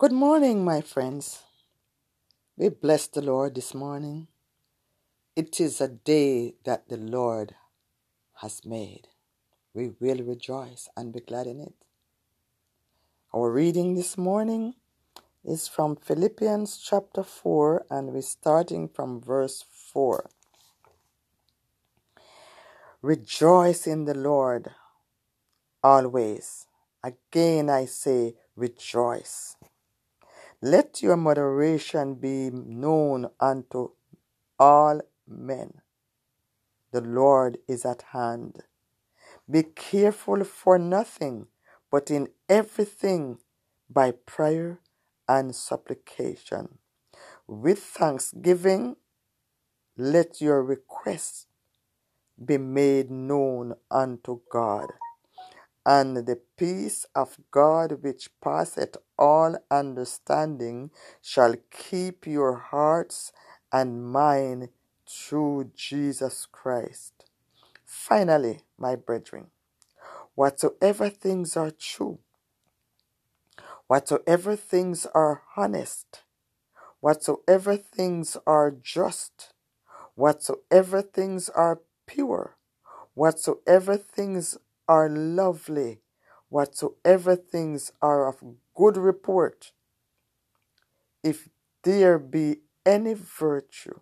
Good morning, my friends. We bless the Lord this morning. It is a day that the Lord has made. We will rejoice and be glad in it. Our reading this morning is from Philippians chapter 4, and we're starting from verse 4. Rejoice in the Lord always. Again I say, rejoice. Let your moderation be known unto all men. The Lord is at hand. Be careful for nothing, but in everything by prayer and supplication. With thanksgiving, let your requests be made known unto God and the peace of God, which passeth all understanding, shall keep your hearts and mind through Jesus Christ. Finally, my brethren, whatsoever things are true, whatsoever things are honest, whatsoever things are just, whatsoever things are pure, whatsoever things are lovely, whatsoever things are of good report, if there be any virtue,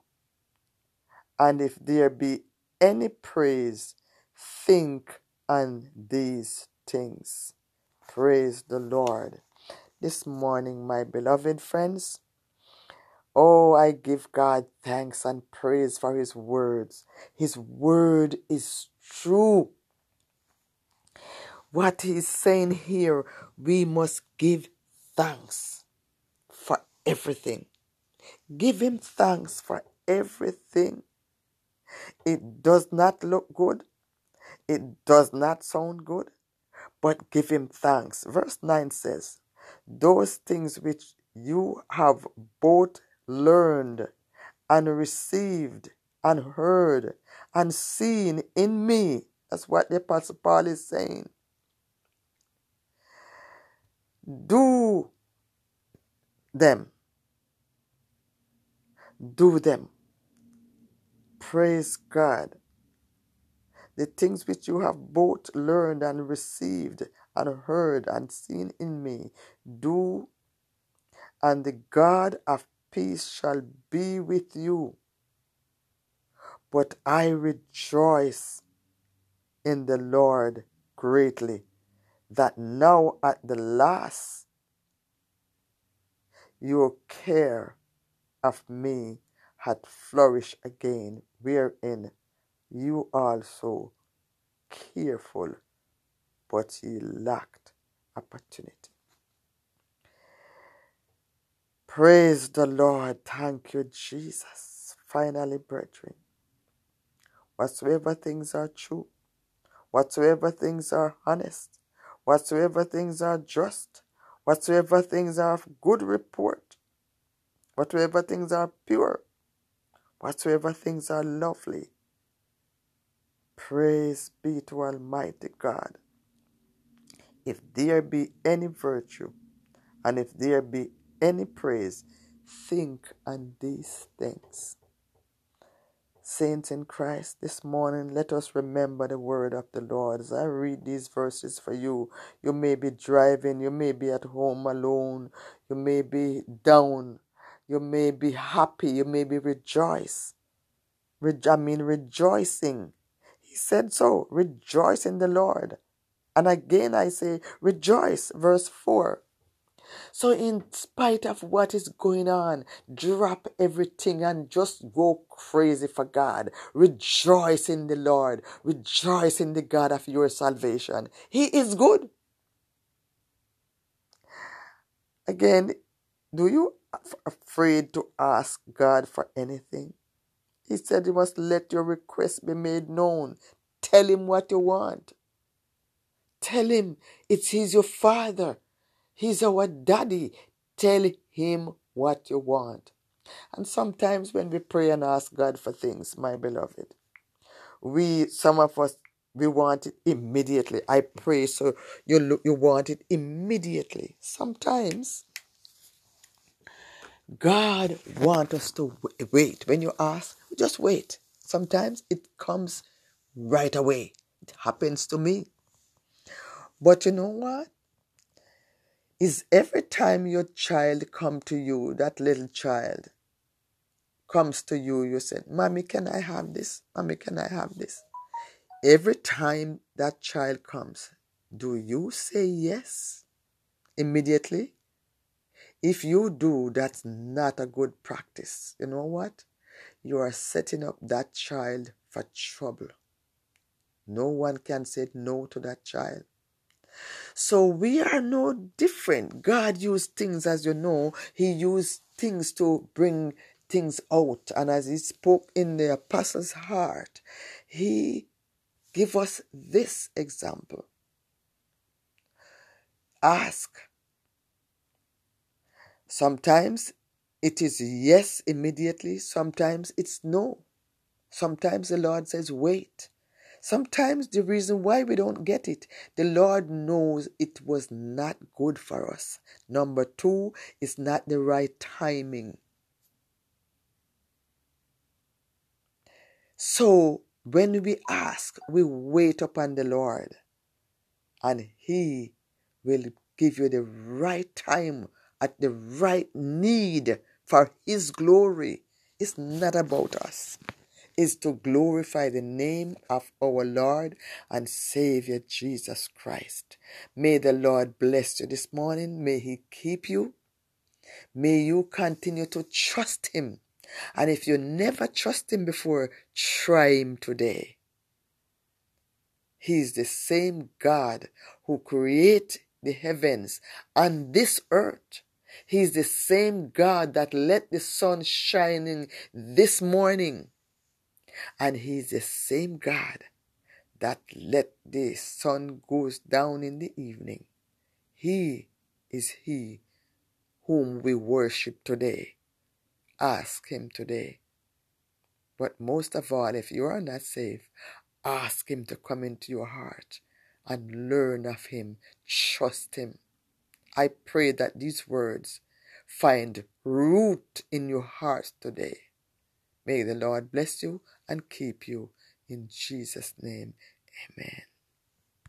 and if there be any praise, think on these things. Praise the Lord. This morning, my beloved friends, oh, I give God thanks and praise for His words. His word is true. What he's saying here, we must give thanks for everything. Give him thanks for everything. It does not look good. It does not sound good, but give him thanks. Verse 9 says, Those things which you have both learned and received and heard and seen in me. That's what the Apostle Paul is saying. Do them. Do them. Praise God. The things which you have both learned and received and heard and seen in me, do, and the God of peace shall be with you. But I rejoice in the Lord greatly that now at the last your care of me had flourished again, wherein you also careful, but ye lacked opportunity. Praise the Lord. Thank you, Jesus. Finally, brethren, whatsoever things are true, whatsoever things are honest, whatsoever things are just, whatsoever things are of good report, whatsoever things are pure, whatsoever things are lovely. Praise be to Almighty God. If there be any virtue, and if there be any praise, think on these things. Saints in Christ, this morning let us remember the word of the Lord. As I read these verses for you, you may be driving, you may be at home alone, you may be down, you may be happy, you may be rejoice. Re- I mean rejoicing. He said so. Rejoice in the Lord. And again I say, rejoice. Verse 4. So, in spite of what is going on, drop everything and just go crazy for God. Rejoice in the Lord. Rejoice in the God of your salvation. He is good. Again, do you afraid to ask God for anything? He said you must let your request be made known. Tell him what you want. Tell him it's he's your father. He's our daddy. Tell him what you want. And sometimes when we pray and ask God for things, my beloved, we, some of us, we want it immediately. I pray so you look, you want it immediately. Sometimes God wants us to wait. When you ask, just wait. Sometimes it comes right away. It happens to me. But you know what? Is every time your child come to you, that little child comes to you, you say, Mommy, can I have this? Mommy, can I have this? Every time that child comes, do you say yes immediately? If you do, that's not a good practice. You know what? You are setting up that child for trouble. No one can say no to that child. So we are no different. God used things, as you know, He used things to bring things out. And as He spoke in the apostle's heart, He give us this example. Ask Sometimes it is yes immediately, sometimes it's no. Sometimes the Lord says, wait. Sometimes the reason why we don't get it, the Lord knows it was not good for us. Number two, it's not the right timing. So when we ask, we wait upon the Lord, and He will give you the right time at the right need for His glory. It's not about us. It's to glorify the name of our Lord and Savior Jesus Christ. May the Lord bless you this morning. May He keep you. May you continue to trust Him. And if you never trust Him before, try Him today. He is the same God who created the heavens and this earth. He's the same God that let the sun shining this morning. And he's the same God that let the sun goes down in the evening. He is he whom we worship today. Ask him today. But most of all, if you are not saved, ask him to come into your heart and learn of him. Trust him. I pray that these words find root in your heart today. May the Lord bless you and keep you. In Jesus' name, amen.